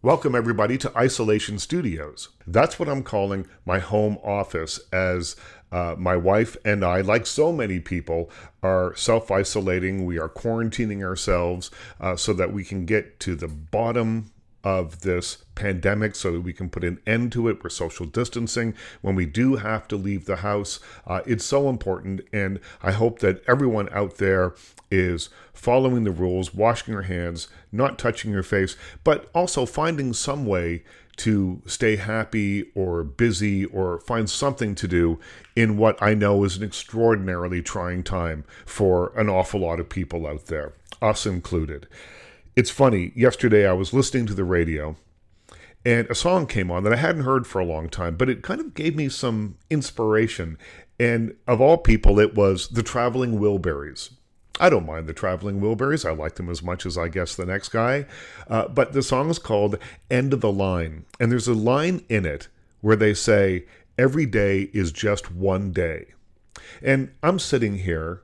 Welcome, everybody, to Isolation Studios. That's what I'm calling my home office, as uh, my wife and I, like so many people, are self isolating. We are quarantining ourselves uh, so that we can get to the bottom of this pandemic so that we can put an end to it. We're social distancing. When we do have to leave the house, uh, it's so important. And I hope that everyone out there is following the rules, washing your hands, not touching your face, but also finding some way to stay happy or busy or find something to do in what I know is an extraordinarily trying time for an awful lot of people out there, us included. It's funny, yesterday I was listening to the radio and a song came on that I hadn't heard for a long time, but it kind of gave me some inspiration. And of all people, it was the Traveling Wilburys I don't mind the Traveling Wilburys. I like them as much as I guess the next guy. Uh, but the song is called End of the Line. And there's a line in it where they say, Every day is just one day. And I'm sitting here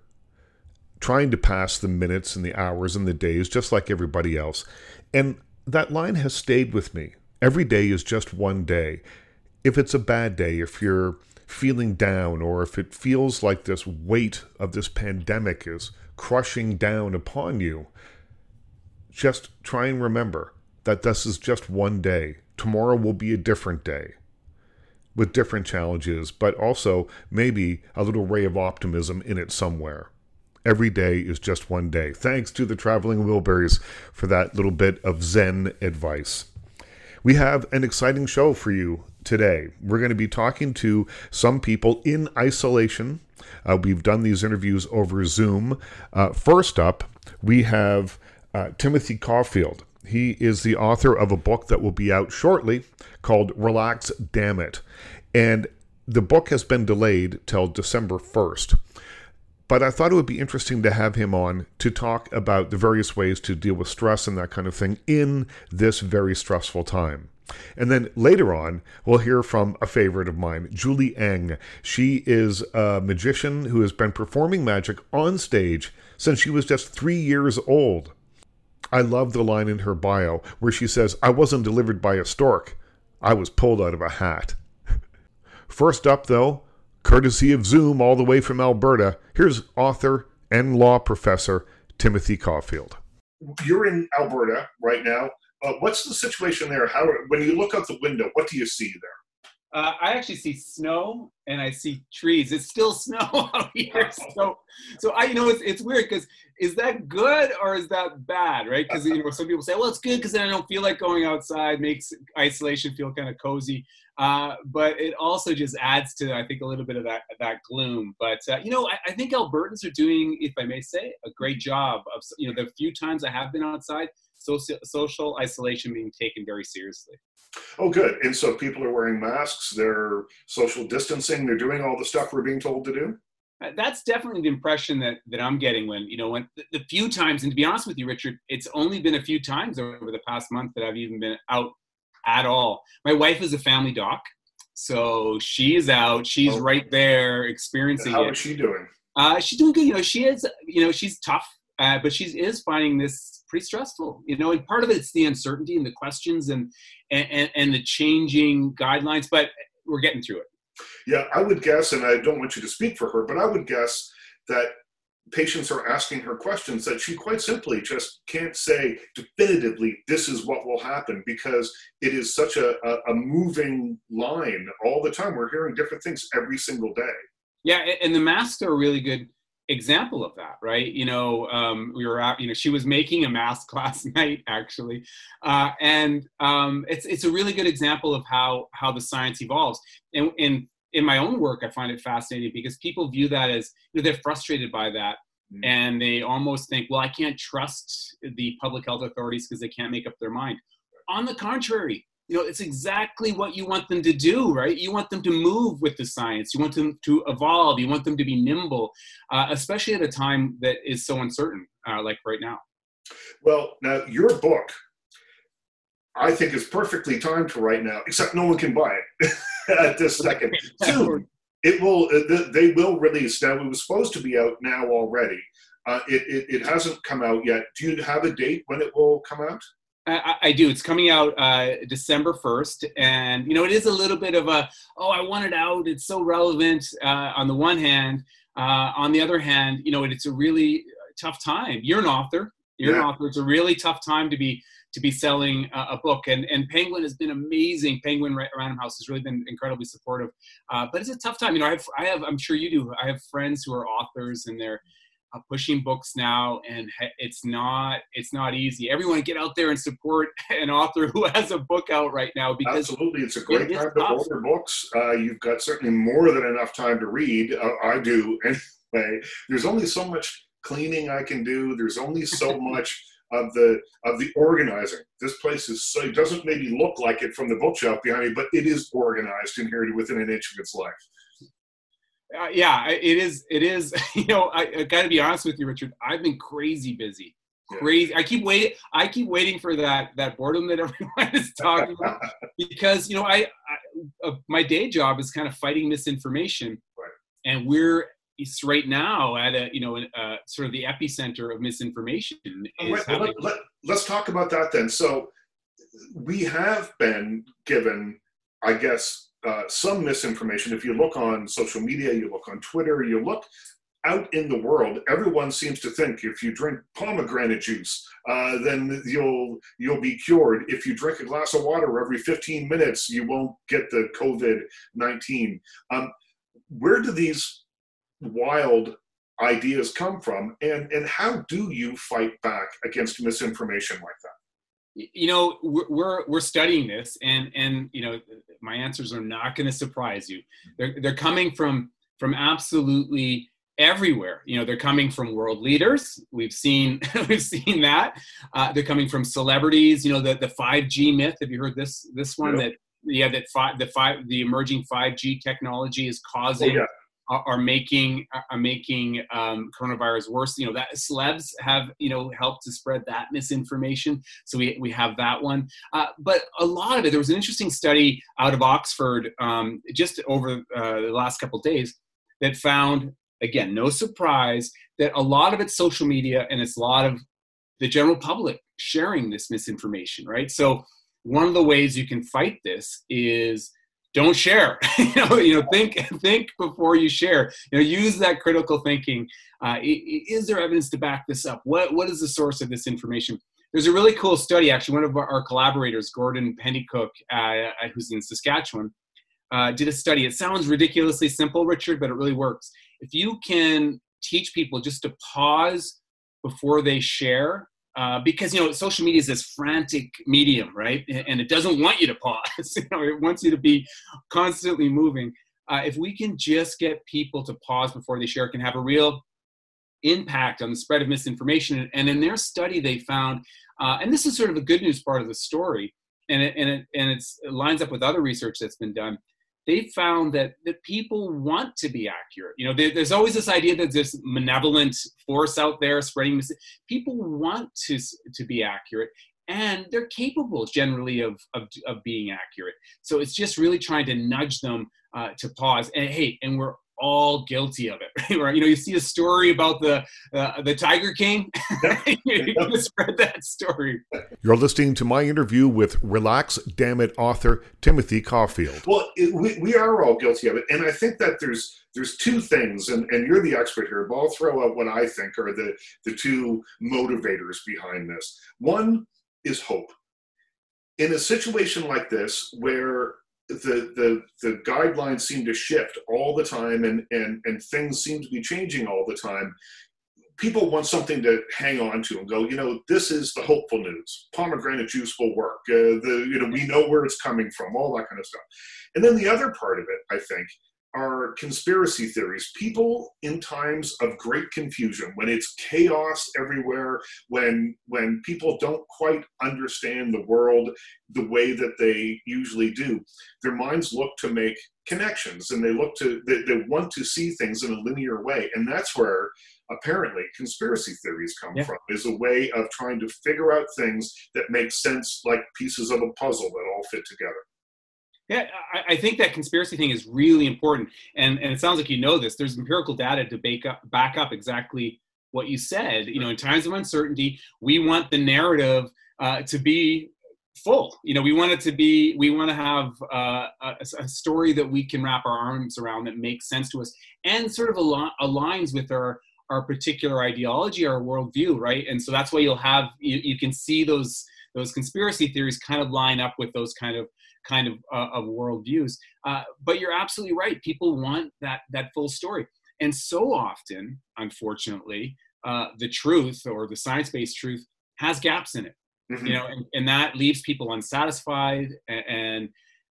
trying to pass the minutes and the hours and the days just like everybody else. And that line has stayed with me. Every day is just one day. If it's a bad day, if you're feeling down, or if it feels like this weight of this pandemic is crushing down upon you, just try and remember that this is just one day. Tomorrow will be a different day with different challenges, but also maybe a little ray of optimism in it somewhere. Every day is just one day. Thanks to the Traveling Wilburys for that little bit of Zen advice. We have an exciting show for you today. We're going to be talking to some people in isolation uh, we've done these interviews over Zoom. Uh, first up, we have uh, Timothy Caulfield. He is the author of a book that will be out shortly called Relax Damn It. And the book has been delayed till December 1st. But I thought it would be interesting to have him on to talk about the various ways to deal with stress and that kind of thing in this very stressful time. And then later on, we'll hear from a favorite of mine, Julie Eng. She is a magician who has been performing magic on stage since she was just three years old. I love the line in her bio where she says, I wasn't delivered by a stork, I was pulled out of a hat. First up, though, courtesy of Zoom all the way from Alberta, here's author and law professor Timothy Caulfield. You're in Alberta right now. Uh, what's the situation there? How when you look out the window, what do you see there? Uh, I actually see snow and I see trees. It's still snow out here. So, so I, you know, it's, it's weird because is that good or is that bad, right? Because you know, some people say, well, it's good because then I don't feel like going outside, makes isolation feel kind of cozy. Uh, but it also just adds to, I think, a little bit of that that gloom. But uh, you know, I, I, think Albertans are doing, if I may say, a great job of you know the few times I have been outside, social social isolation being taken very seriously. Oh, good. And so people are wearing masks, they're social distancing, they're doing all the stuff we're being told to do. Uh, that's definitely the impression that, that I'm getting when, you know, when the, the few times, and to be honest with you, Richard, it's only been a few times over the past month that I've even been out at all. My wife is a family doc, so she's out. She's oh. right there experiencing How it. How is she doing? Uh, she's doing good. You know, she is. You know, she's tough, uh, but she is finding this pretty stressful. You know, and part of it's the uncertainty and the questions and and and the changing guidelines. But we're getting through it. Yeah, I would guess, and I don't want you to speak for her, but I would guess that patients are asking her questions that she quite simply just can't say definitively this is what will happen because it is such a, a, a, moving line all the time. We're hearing different things every single day. Yeah and the masks are a really good example of that right? You know um, we were out you know she was making a mask last night actually. Uh, and um, it's, it's a really good example of how how the science evolves. And, and in my own work, I find it fascinating because people view that as you know, they're frustrated by that. Mm-hmm. And they almost think, well, I can't trust the public health authorities because they can't make up their mind. On the contrary, you know, it's exactly what you want them to do, right? You want them to move with the science. You want them to evolve. You want them to be nimble, uh, especially at a time that is so uncertain, uh, like right now. Well, now your book, I think, is perfectly timed for right now, except no one can buy it. at this second. Soon, it will. Uh, they will release. Now, it was supposed to be out now already. Uh, it, it, it hasn't come out yet. Do you have a date when it will come out? I, I, do. It's coming out uh, December 1st. And, you know, it is a little bit of a, oh, I want it out. It's so relevant uh, on the one hand. Uh, on the other hand, you know, it's a really tough time. You're an author. You're yeah. an author. It's a really tough time to be to be selling a, a, book. And, and Penguin has been amazing. Penguin Random House has really been incredibly supportive. Uh, but it's a tough time. You know, I have, I have, I'm sure you do. I have friends who are authors and they're uh, pushing books now, and it's not, it's not easy. Everyone get out there and support an author who has a book out right now because absolutely, it's a great it time to order books. Uh, you've got certainly more than enough time to read. Uh, I do anyway. There's only so much cleaning I can do. There's only so much of the of the organizing. This place is so it doesn't maybe look like it from the bookshelf behind me, but it is organized and here within an inch of its life. Uh, yeah, it is. It is. You know, I, I got to be honest with you, Richard. I've been crazy busy. Crazy. Yeah. I keep waiting. I keep waiting for that that boredom that everyone is talking about because you know I, I uh, my day job is kind of fighting misinformation, right. and we're it's right now at a you know uh, sort of the epicenter of misinformation. Right, well, let, let, let's talk about that then. So we have been given, I guess, uh, some misinformation. If you look on social media, you look on Twitter, you look out in the world, everyone seems to think if you drink pomegranate juice, uh, then you'll you'll be cured. If you drink a glass of water every 15 minutes, you won't get the COVID 19. Um, where do these wild ideas come from and and how do you fight back against misinformation like that? You know we're we're studying this and and you know my answers are not going to surprise you. They're they're coming from from absolutely everywhere. You know they're coming from world leaders. We've seen we've seen that. Uh, they're coming from celebrities. You know the the 5g myth. Have you heard this this one that yeah that five the five the emerging 5g technology is causing oh, yeah are making are making um, coronavirus worse. You know that celebs have you know helped to spread that misinformation. So we we have that one. Uh, but a lot of it. There was an interesting study out of Oxford um, just over uh, the last couple days that found again no surprise that a lot of it's social media and it's a lot of the general public sharing this misinformation. Right. So one of the ways you can fight this is don't share. You know you know think think before you share. You know use that critical thinking. Uh, is there evidence to back this up? What what is the source of this information? There's a really cool study actually one of our, collaborators gordon pennycook uh, who's in saskatchewan uh, did a study. It sounds ridiculously simple richard but it really works. If you can teach people just to pause before they share uh, because you know social media is this frantic medium right? And it doesn't want you to pause you know it wants you to be constantly moving. Uh, if we can just get people to pause before they share it can have a real impact on the spread of misinformation. And in their study they found uh, and this is sort of the good news part of the story and it, and it, and it lines up with other research that's been done they found that that people want to be accurate. You know, there, there's always this idea that this malevolent force out there spreading. People want to to be accurate, and they're capable generally of, of, of being accurate. So it's just really trying to nudge them uh, to pause. And hey, and we're all guilty of it, right? You know, you see a story about the uh, the Tiger King, you can spread that story. You're listening to my interview with Relax Damn It author Timothy Caulfield. Well, it, we, we are all guilty of it, and I think that there's there's two things, and, and you're the expert here, but I'll throw out what I think are the the two motivators behind this. One is hope. In a situation like this, where the the the guidelines seem to shift all the time and and and things seem to be changing all the time. People want something to hang on to and go you know this is the hopeful news. Pomegranate juice will work. Uh, the you know we know where it's coming from all that kind of stuff. And then the other part of it i think are conspiracy theories. People in times of great confusion, when it's chaos everywhere, when when people don't quite understand the world the way that they usually do, their minds look to make connections and they look to they, they want to see things in a linear way. And that's where apparently conspiracy theories come yeah. from is a way of trying to figure out things that make sense like pieces of a puzzle that all fit together. Yeah, I, I, think that conspiracy thing is really important, and and it sounds like you know this. There's empirical data to back up back up exactly what you said. You know, in times of uncertainty, we want the narrative uh, to be full. You know, we want it to be, we want to have uh, a, a, story that we can wrap our arms around that makes sense to us and sort of al- aligns with our our particular ideology, our worldview, right? And so that's why you'll have you, you can see those those conspiracy theories kind of line up with those kind of kind of uh, of worldviews. Uh, but you're absolutely right. People want that that full story, and so often, unfortunately, uh, the truth or the science-based truth has gaps in it. Mm-hmm. You know, and, and that leaves people unsatisfied and, and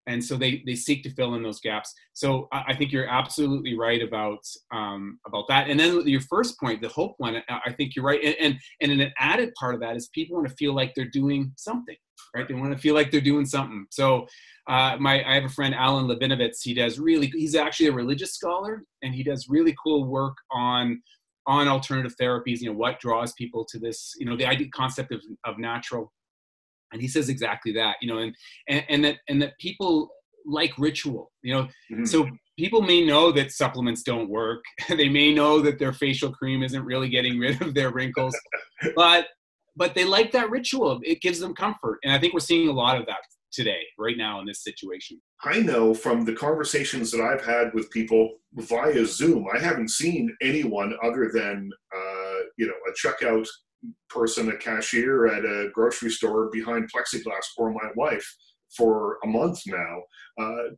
and so they they seek to fill in those gaps. So I, think you're absolutely right about um, about that. And then your first point, the hope one, I think you're right. And, and and an added part of that is people want to feel like they're doing something, right? They want to feel like they're doing something. So uh, my I have a friend Alan Levinovitz. He does really. He's actually a religious scholar, and he does really cool work on on alternative therapies. You know what draws people to this. You know the idea concept of of natural and he says exactly that you know and and, and that and that people like ritual you know mm-hmm. so people may know that supplements don't work they may know that their facial cream isn't really getting rid of their wrinkles but but they like that ritual. It gives them comfort. And i think we're seeing a lot of that today right now in this situation. I know from the conversations that i've had with people via zoom i haven't seen anyone other than uh, you know a checkout person, a cashier at a grocery store behind plexiglass, or my wife for a month now,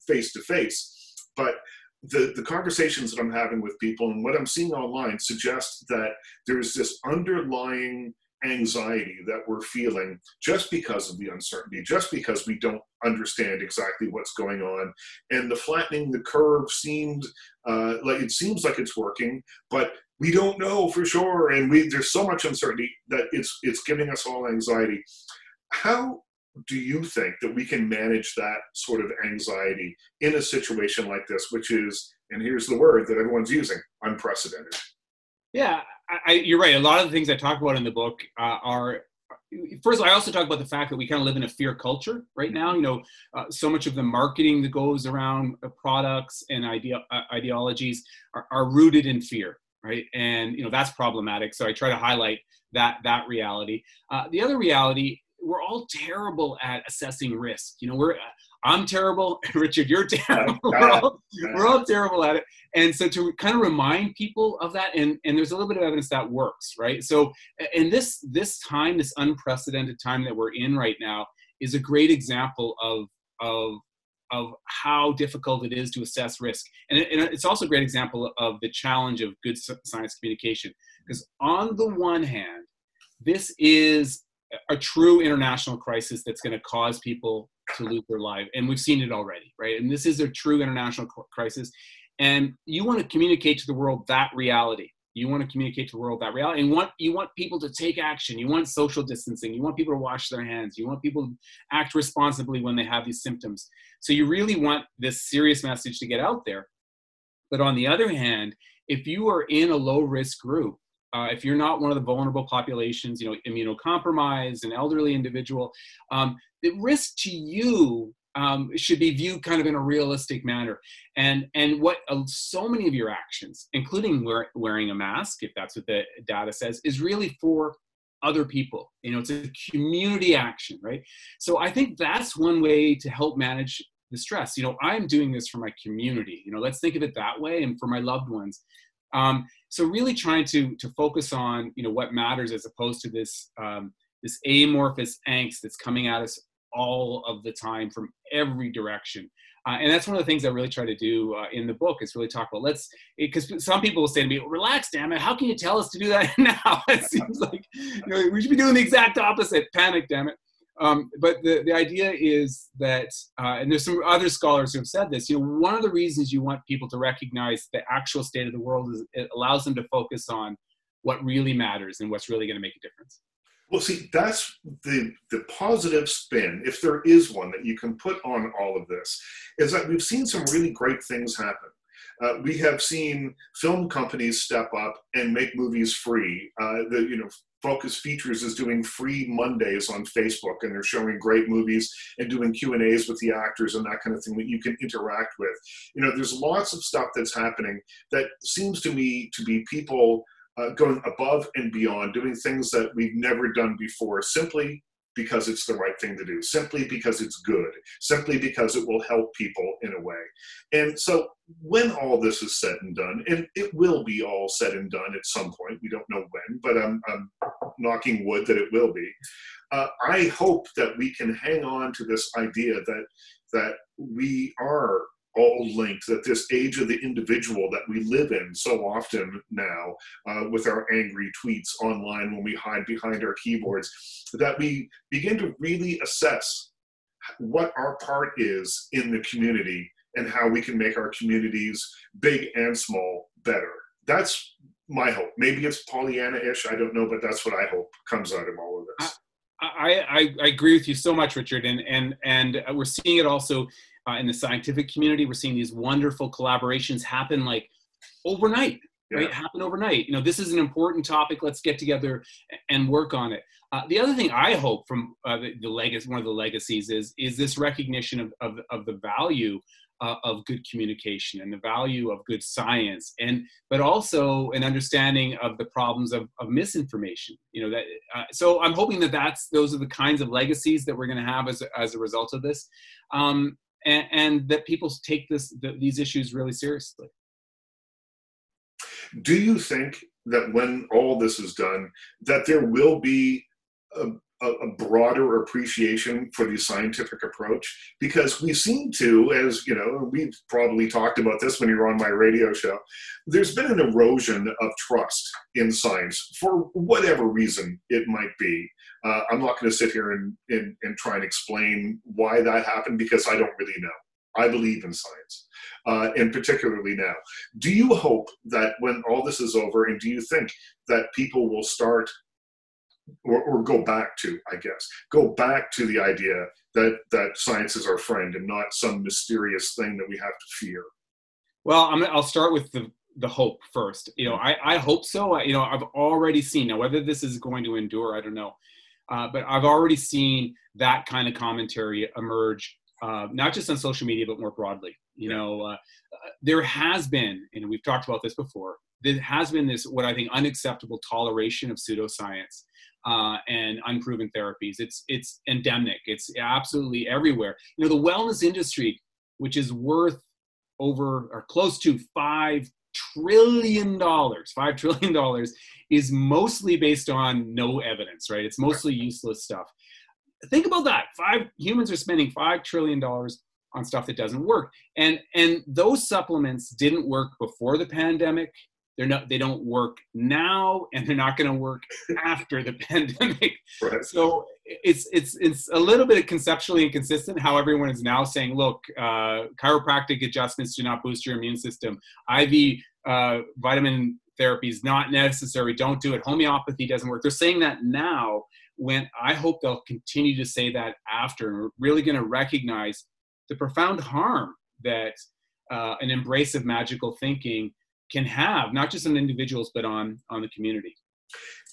face to face. But the, the conversations that I'm having with people and what I'm seeing online suggest that there's this underlying anxiety that we're feeling just because of the uncertainty, just because we don't understand exactly what's going on. And the flattening the curve seemed uh, like it seems like it's working, but we don't know for sure, and we there's so much uncertainty that it's it's giving us all anxiety. How do you think that we can manage that sort of anxiety in a situation like this, which is, and here's the word that everyone's using, unprecedented? Yeah, I, you're right. A lot of the things I talk about in the book uh, are first i also talk about the fact that we kind of live in a fear culture right now you know uh, so much of the marketing that goes around products and idea, uh, ideologies are, are, rooted in fear right? And you know that's problematic. So I try to highlight that that reality. Uh, the other reality, we're all terrible at assessing risk. You know, we're I'm terrible, Richard, you're terrible. we're, all, we're all terrible at it. And so to kind of remind people of that, and, and there's a little bit of evidence that works, right? So in this this time, this unprecedented time that we're in right now, is a great example of of of how difficult it is to assess risk. And, it, and it's also a great example of the challenge of good science communication. Because on the one hand, this is a true international crisis that's going to cause people to lose their life. And we've seen it already, right? And this is a true international crisis. And you want to communicate to the world that reality. You want to communicate to the world that reality, and want you want people to take action. You want social distancing. You want people to wash their hands. You want people to act responsibly when they have these symptoms. So you really want this serious message to get out there. But on the other hand, if you are in a low risk group, uh, if you're not one of the vulnerable populations, you know, immunocompromised, an elderly individual, um, the risk to you um, should be viewed kind of in a realistic manner. And and what uh, so many of your actions, including wear, wearing a mask, if that's what the data says, is really for other people. You know, it's a community action, right? So I think that's one way to help manage the stress. You know, I'm doing this for my community. You know, let's think of it that way, and for my loved ones. Um, so really trying to to focus on you know what matters as opposed to this um, this amorphous angst that's coming at us all of the time from every direction. Uh, and that's one of the things I really try to do uh, in the book is really talk about let's because some people will say to me, "Relax, damn it! How can you tell us to do that now?" it seems like you know, we should be doing the exact opposite. Panic, damn it! Um, but the, the idea is that, uh, and there's some other scholars who have said this. You know, one of the reasons you want people to recognize the actual state of the world is it allows them to focus on what really matters and what's really going to make a difference. Well, see, that's the the positive spin, if there is one that you can put on all of this, is that we've seen some really great things happen. Uh, we have seen film companies step up and make movies free. Uh, the you know Focus Features is doing free Mondays on Facebook, and they're showing great movies and doing Q and A's with the actors and that kind of thing that you can interact with. You know, there's lots of stuff that's happening that seems to me to be people uh, going above and beyond, doing things that we've never done before, simply because it's the right thing to do, simply because it's good, simply because it will help people in a way. And so when all this is said and done, and it will be all said and done at some point, we don't know when, but I'm, I'm knocking wood that it will be. Uh, I hope that we can hang on to this idea that that we are all linked, that this age of the individual that we live in so often now uh, with our angry tweets online when we hide behind our keyboards, that we begin to really assess what our part is in the community and how we can make our communities, big and small, better. That's my hope. Maybe it's Pollyanna-ish, I don't know, but that's what I hope comes out of all of this. I, I, I agree with you so much, Richard, and and and we're seeing it also uh, in the scientific community. We're seeing these wonderful collaborations happen like overnight, yeah. right? Happen overnight. You know, this is an important topic. Let's get together and work on it. Uh, the other thing I hope from uh, the, the legacy, one of the legacies, is is this recognition of of, of the value uh, of good communication and the value of good science and but also an understanding of the problems of, of misinformation you know that uh, so i'm hoping that that's those are the kinds of legacies that we're going to have as, as a result of this um, and, and, that people take this the, these issues really seriously. Do you think that when all this is done that there will be a, a, a, broader appreciation for the scientific approach because we seem to, as you know, we've probably talked about this when you were on my radio show. There's been an erosion of trust in science for whatever reason it might be. Uh, I'm not going to sit here and, and, and try and explain why that happened because I don't really know. I believe in science, uh, and particularly now. Do you hope that when all this is over, and do you think that people will start or, or, go back to, I guess, go back to the idea that that science is our friend and not some mysterious thing that we have to fear. Well, I'm, I'll start with the the hope first. You know, I, I hope so. I, you know, I've already seen now whether this is going to endure, I don't know, uh, but I've already seen that kind of commentary emerge, uh, not just on social media but more broadly. You know, uh, there has been, and we've talked about this before. There has been this what I think unacceptable toleration of pseudoscience uh, and unproven therapies. It's it's endemic. It's absolutely everywhere. You know, the wellness industry, which is worth over or close to five trillion dollars, five trillion dollars, is mostly based on no evidence. Right? It's mostly useless stuff. Think about that. Five humans are spending five trillion dollars on stuff that doesn't work, and and those supplements didn't work before the pandemic they're not they don't work now and they're not going to work after the pandemic. Right. so it's it's it's a little bit conceptually inconsistent how everyone is now saying look uh, chiropractic adjustments do not boost your immune system. Iv uh, vitamin therapy is not necessary. Don't do it. Homeopathy doesn't work. They're saying that now when i hope they'll continue to say that after and we're really going to recognize the profound harm that uh, an embrace of magical thinking can have not just on individuals but on on the community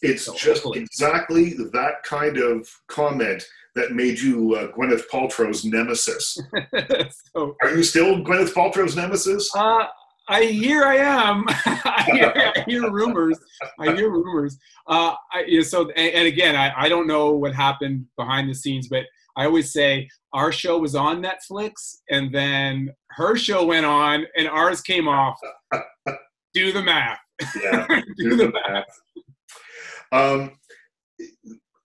it's so just hopefully. exactly that kind of comment that made you uh, Gwyneth Paltrow's nemesis. so, Are you still Gwyneth Paltrow's nemesis? Uh, I hear I am. I, hear, I, hear, rumors. I hear rumors. Uh, I, you know, so, and, and again, I, I don't know what happened behind the scenes, but I always say our show was on Netflix and then her show went on and ours came off. do the math. Yeah, do, do, the, the math. math. Um,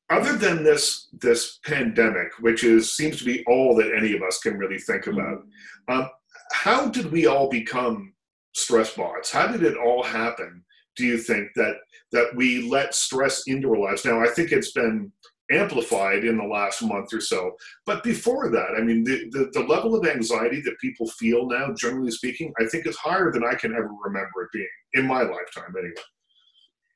other than this this pandemic, which is seems to be all that any of us can really think mm-hmm. about, um, how did we all become stress bots? How did it all happen? Do you think that that we let stress into our lives? Now, I think it's been amplified in the last month or so. But before that, I mean, the, the, the, level of anxiety that people feel now, generally speaking, I think is higher than I can ever remember it being in my lifetime, anyway.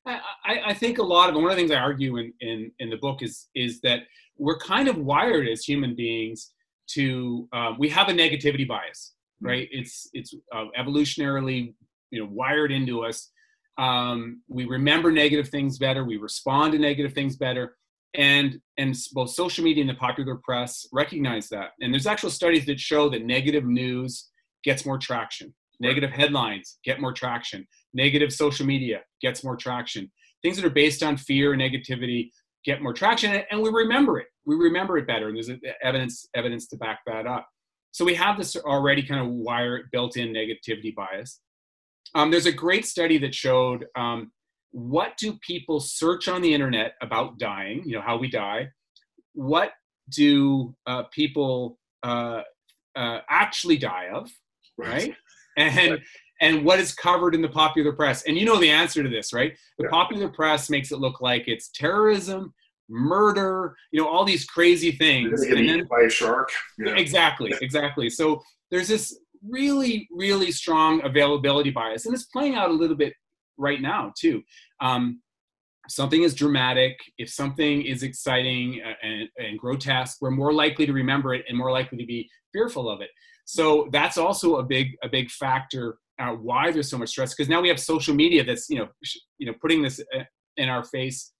I, I think a lot of one of the things I argue in, in, in the book is is that we're kind of wired as human beings to um, we have a negativity bias, hmm. right? Mm-hmm. It's it's uh, evolutionarily you know wired into us. Um, we remember negative things better. We respond to negative things better and and both social media and the popular press recognize that and there's actual studies that show that negative news gets more traction negative headlines get more traction negative social media gets more traction. Things that are based on fear and negativity get more traction, and we remember it. We remember it better, and there's evidence evidence to back that up. So we have this already kind of wire built-in negativity bias. Um, there's a great study that showed um, what do people search on the internet about dying, you know, how we die. What do uh, people uh, uh, actually die of, right? And and what is covered in the popular press? And you know the answer to this, right? The yeah. popular press makes it look like it's terrorism, murder, you know, all these crazy things. And then, by a shark. Yeah. Exactly, exactly. So there's this really, really strong availability bias, and it's playing out a little bit right now too. Um, something is dramatic, if something is exciting uh, and, and, grotesque, we're more likely to remember it and more likely to be fearful of it. So that's also a big a big factor uh, why there's so much stress because now we have social media that's you know sh- you know putting this uh, in our face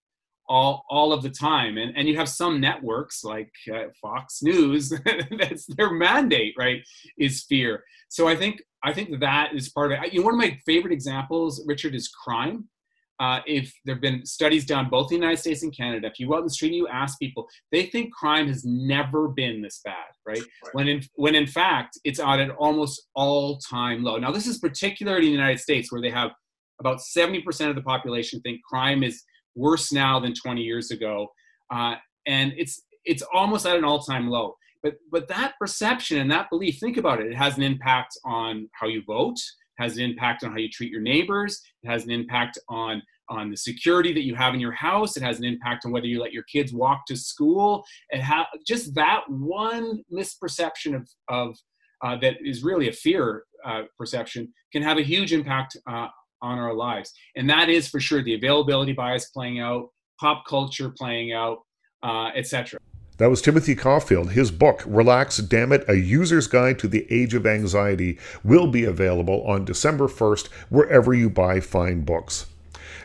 all all of the time and and you have some networks like uh, Fox News that's their mandate right is fear so I think I think that is part of it you know one of my favorite examples Richard is crime uh, if there have been studies done both in the United States and Canada, if you go out in the street and you ask people, they think crime has never been this bad, right? right. When in when in fact it's at an almost all-time low. Now this is particularly in the United States where they have about 70% of the population think crime is worse now than 20 years ago, uh, and it's it's almost at an all-time low. But but that perception and that belief, think about it, it has an impact on how you vote has an impact on how you treat your neighbors. It has an impact on on the security that you have in your house. It has an impact on whether you let your kids walk to school. And ha- just that one misperception of, of uh, that is really a fear uh, perception can have a huge impact uh, on our lives. And that is for sure the availability bias playing out, pop culture playing out, uh, etc. That was Timothy Caulfield. His book, Relax, Damn It, A User's Guide to the Age of Anxiety, will be available on December 1st wherever you buy fine books.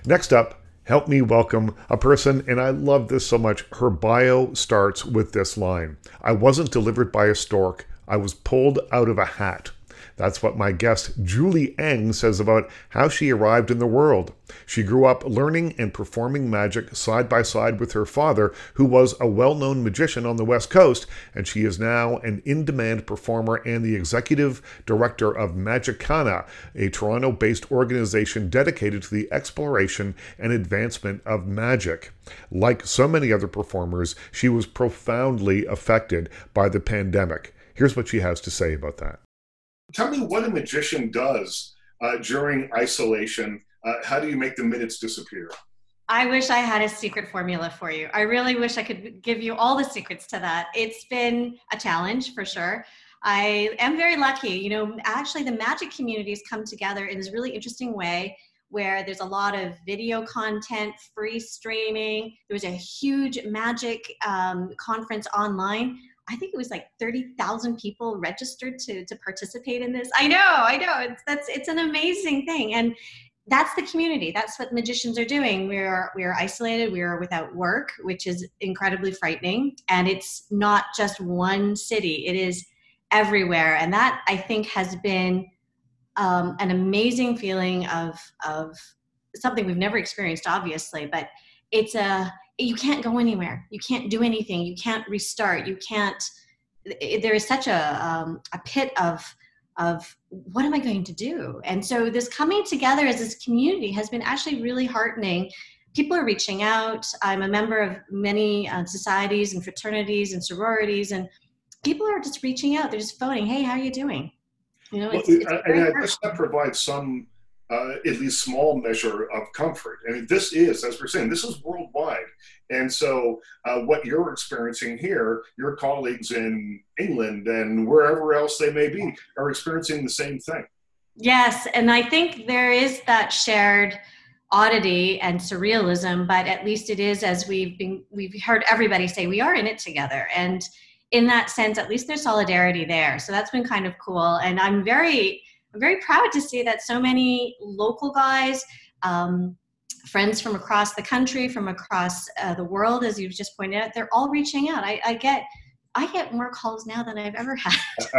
Next up, help me welcome a person, and I love this so much. Her bio starts with this line I wasn't delivered by a stork, I was pulled out of a hat. That's what my guest Julie Eng says about how she arrived in the world. She grew up learning and performing magic side by side with her father, who was a well known magician on the West Coast, and she is now an in demand performer and the executive director of Magicana, a Toronto based organization dedicated to the exploration and advancement of magic. Like so many other performers, she was profoundly affected by the pandemic. Here's what she has to say about that. Tell me what a magician does uh, during isolation. Uh, how do you make the minutes disappear? I wish I had a secret formula for you. I really wish I could give you all the secrets to that. It's been a challenge for sure. I am very lucky. You know, actually, the magic communities come together in this really interesting way where there's a lot of video content, free streaming. There was a huge magic um, conference online I think it was like 30,000 people registered to, to participate in this. I know, I know. It's, that's, it's an amazing thing. And that's the community. That's what magicians are doing. We are, we are isolated. We are without work, which is incredibly frightening. And it's not just one city. It is everywhere. And that I think has been um, an amazing feeling of, of something we've never experienced, obviously, but it's a, you can't go anywhere. You can't do anything. You can't restart. You can't there is such a, um, a pit of of what am i going to do? And so this coming together as this community has been actually really heartening. People are reaching out. I'm a member of many uh, societies and fraternities and sororities and people are just reaching out. They're just phoning hey how are you doing? You know it's, well, it's and i guess that provides some uh, at least small measure of comfort. I mean, this is, as we're saying, this is worldwide. And so, uh, what you're experiencing here, your colleagues in England and wherever else they may be are experiencing the same thing. Yes, and I think there is that shared oddity and surrealism, but at least it is as we've been we've heard everybody say we are in it together. And in that sense, at least there's solidarity there. So that's been kind of cool. And I'm very I'm very proud to see that so many local guys, um, friends from across the country, from across uh, the world, as you've just pointed out, they're all reaching out. I, I get I get more calls now than I've ever had.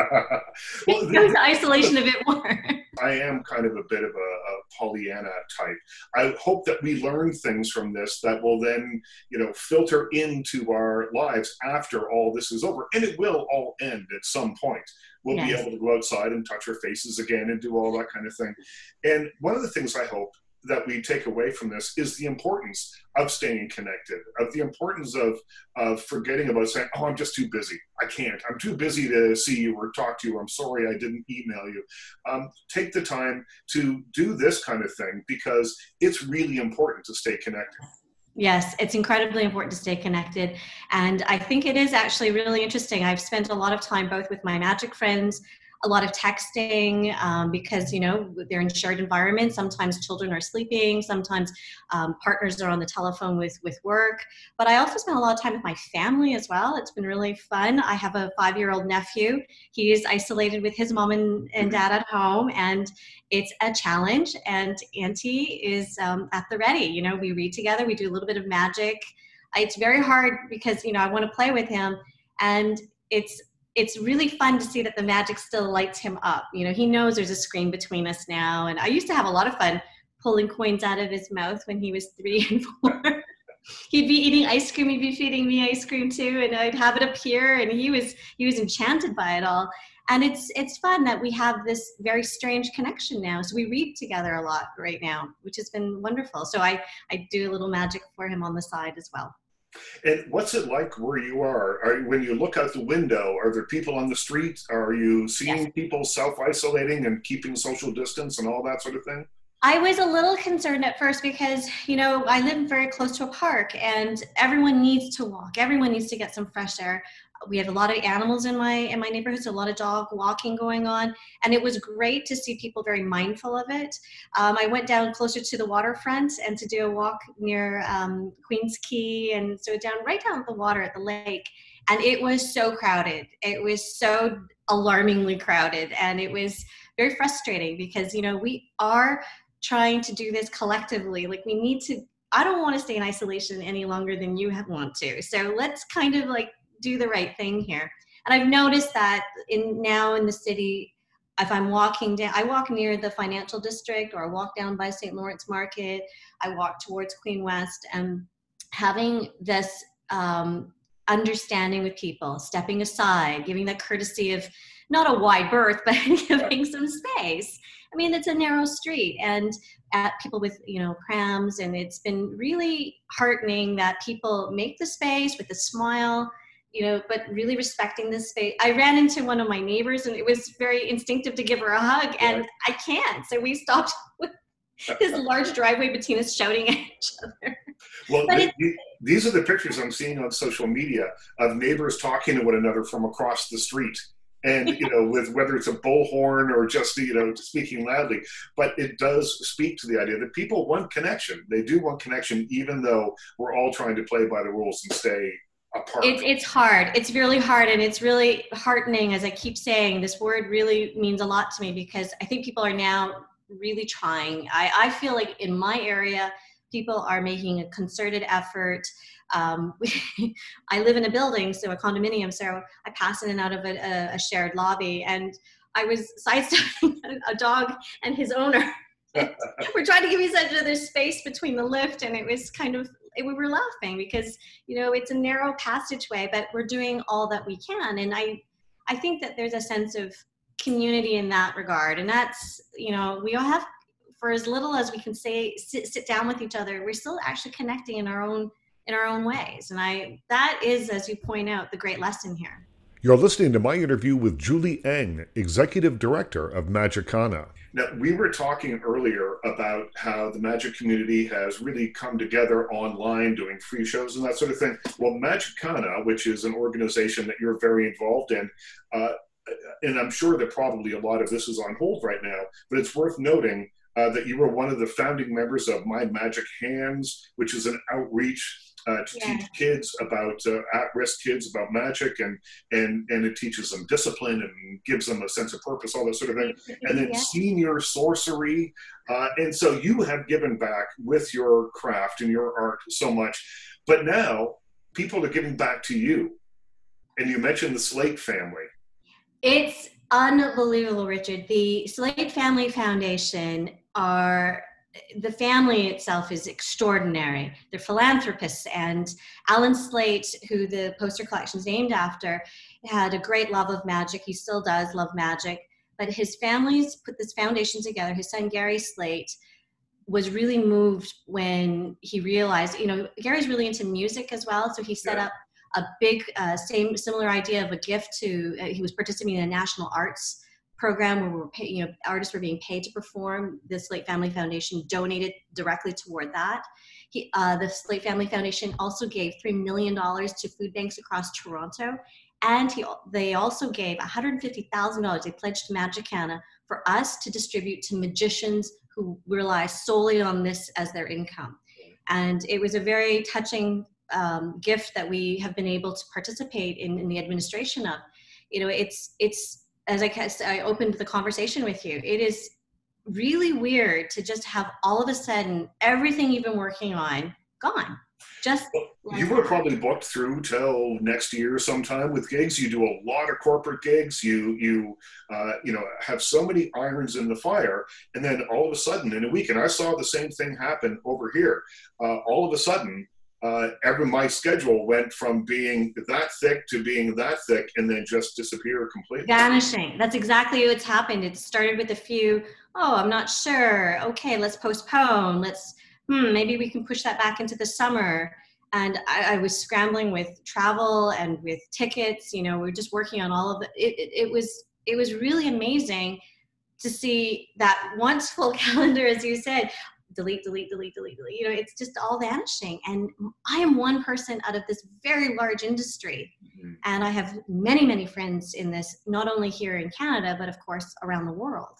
well, the, isolation a bit more. I am kind of a bit of a, a, Pollyanna type. I hope that we learn things from this that will then, you know, filter into our lives after all this is over, and it will all end at some point. We'll yes. be able to go outside and touch our faces again and do all that kind of thing. And one of the things I hope that we take away from this is the importance of staying connected, of the importance of, of forgetting about saying, oh, I'm just too busy. I can't. I'm too busy to see you or talk to you. I'm sorry I didn't email you. Um, take the time to do this kind of thing because it's really important to stay connected. Yes, it's incredibly important to stay connected. And I think it is actually really interesting. I've spent a lot of time both with my magic friends, a lot of texting um, because you know they're in shared environments. Sometimes children are sleeping sometimes um, partners are on the telephone with with work. But i also spend a lot of time with my family as well. It's been really fun. I have a five year old nephew. He's isolated with his mom and, and dad at home and it's a challenge. And auntie is um, at the ready. You know we read together. We do a little bit of magic. It's very hard because you know i want to play with him and it's it's really fun to see that the magic still lights him up. You know, he knows there's a screen between us now. And I used to have a lot of fun pulling coins out of his mouth when he was three and four. he'd be eating ice cream, he'd be feeding me ice cream too, and I'd have it appear, and he was he was enchanted by it all. And it's it's fun that we have this very strange connection now. So we read together a lot right now, which has been wonderful. So I I do a little magic for him on the side as well. And what's it like where you are? are? When you look out the window, are there people on the street? Are you seeing yes. people self isolating and keeping social distance and all that sort of thing? I was a little concerned at first because, you know, I live very close to a park and everyone needs to walk. Everyone needs to get some fresh air we have a lot of animals in my in my neighborhood so a lot of dog walking going on and it was great to see people very mindful of it. Um, i went down closer to the waterfront and to do a walk near um, Queens Quay and so down right down the water at the lake and it was so crowded. It was so alarmingly crowded and it was very frustrating because you know we are trying to do this collectively. Like we need to I don't want to stay in isolation any longer than you want to. So let's kind of like do the right thing here. And I've noticed that in now in the city, if I'm walking down, I walk near the financial district or I walk down by St. Lawrence Market, I walk towards Queen West, and having this um, understanding with people, stepping aside, giving that courtesy of not a wide berth, but giving some space. I mean, it's a narrow street, and at people with you know prams, and it's been really heartening that people make the space with a smile you know, but really respecting this space. I ran into one of my neighbors and it was very instinctive to give her a hug and I can't. So we stopped with this large driveway between us shouting at each other. Well, the, these are the pictures I'm seeing on social media of neighbors talking to one another from across the street. And you know, with whether it's a bullhorn or just you know speaking loudly, but it does speak to the idea that people want connection. They do want connection, even though we're all trying to play by the rules and stay? It's, it's hard. It's really hard. And it's really heartening, as I keep saying, this word really means a lot to me because I think people are now really trying. I, I feel like in my area, people are making a concerted effort. Um, I live in a building, so a condominium, so I pass in and out of a, a shared lobby. And I was sidestepping a dog and his owner. We're trying to give each other space between the lift, and it was kind of we were laughing because you know it's a narrow passageway but we're doing all that we can. And i i think that there's a sense of community in that regard. And that's you know we all have for as little as we can say sit, sit down with each other we're still actually connecting in our own in our own ways. And i that is as you point out the great lesson here you're listening to my interview with Julie Eng, Executive Director of Magicana. Now, we were talking earlier about how the magic community has really come together online doing free shows and that sort of thing. Well, Magicana, which is an organization that you're very involved in, uh, and I'm sure that probably a lot of this is on hold right now, but it's worth noting uh, that you were one of the founding members of My Magic Hands, which is an outreach uh, to yeah. teach kids about uh, at-risk kids about magic and and and it teaches them discipline and gives them a sense of purpose all that sort of thing and then yeah. senior sorcery uh, and so you have given back with your craft and your art so much but now people are giving back to you And you mentioned the Slaight family. It's unbelievable, Richard. The Slaight Family Foundation are the family itself is extraordinary. They're philanthropists, and Allan Slaight, who the poster collection is named after, had a great love of magic. He still does love magic, but his family's put this foundation together. His son Gary Slaight was really moved when he realized, you know, Gary's really into music as well, so he set yeah. up a big uh, same similar idea of a gift to uh, he was participating in a national arts program where we were pay, you know artists were being paid to perform the Slaight family foundation donated directly toward that he, uh, the Slaight family foundation also gave $3 million to food banks across toronto and he, they also gave $150000 they pledged to magicana for us to distribute to magicians who rely solely on this as their income and it was a very touching um, gift that we have been able to participate in, in the administration of. You know, it's it's as I I opened the conversation with you. It is really weird to just have all of a sudden everything you've been working on gone. Just well, you were probably booked through till next year sometime with gigs. You do a lot of corporate gigs. You you uh, you know have so many irons in the fire, and then all of a sudden in a week, and I saw the same thing happen over here. Uh, all of a sudden, uh, every my schedule went from being that thick to being that thick and then just disappear completely. Vanishing. That's exactly what's happened. It started with a few oh i'm not sure. Okay let's postpone. Let's hmm maybe we can push that back into the summer. And I, I was scrambling with travel and with tickets you know we are just working on all of it. It, it it was it was really amazing to see that once full calendar as you said delete, delete, delete, delete, delete. You know, it's just all vanishing. And I am one person out of this very large industry. Mm-hmm. And I have many, many friends in this, not only here in Canada, but of course around the world.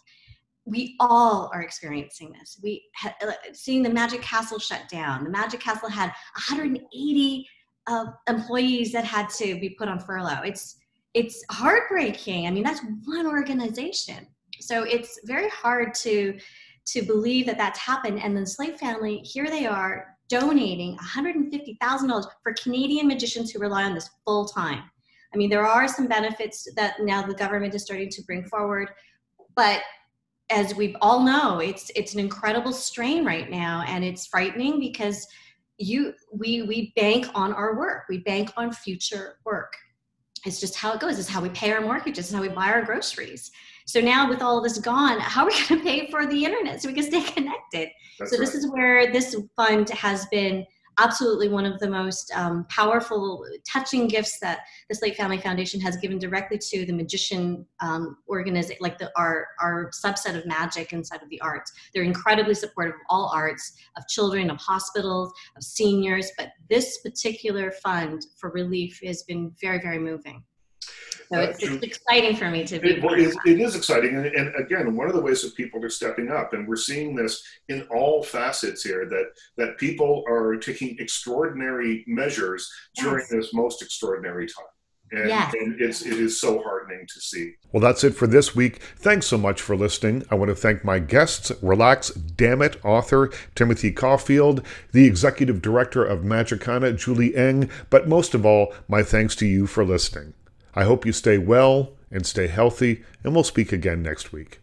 We all are experiencing this. We ha- uh, seeing the Magic Castle shut down. The Magic Castle had 180 uh, employees that had to be put on furlough. It's it's heartbreaking. I mean, that's one organization. So it's very hard to to believe that that's happened. And the Slaight family, here they are donating $150,000 for Canadian magicians who rely on this full time. I mean, there are some benefits that now the government is starting to bring forward, but as we all know, it's it's an incredible strain right now, and it's frightening because you we we bank on our work, we bank on future work. It's just how it goes. It's how we pay our mortgages. It's how we buy our groceries. So now with all this gone, how are we going to pay for the internet so we can stay connected? That's so this right. is where this fund has been absolutely one of the most um, powerful, touching gifts that the Slaight Family Foundation has given directly to the magician um, organization, like the our our subset of magic inside of the arts. They're incredibly supportive of all arts, of children, of hospitals, of seniors. But this particular fund for relief has been very, very moving. So uh, it's, it's, exciting for me to be. It, it, it is exciting, and, and, again, one of the ways that people are stepping up, and we're seeing this in all facets here, that that people are taking extraordinary measures during yes. this most extraordinary time. And, yes. and it's it is so heartening to see. Well, that's it for this week. Thanks so much for listening. I want to thank my guests, Relax Dammit author Timothy Caulfield, the executive director of Magicana, Julie Eng, but most of all, my thanks to you for listening. I hope you stay well and stay healthy, and we'll speak again next week.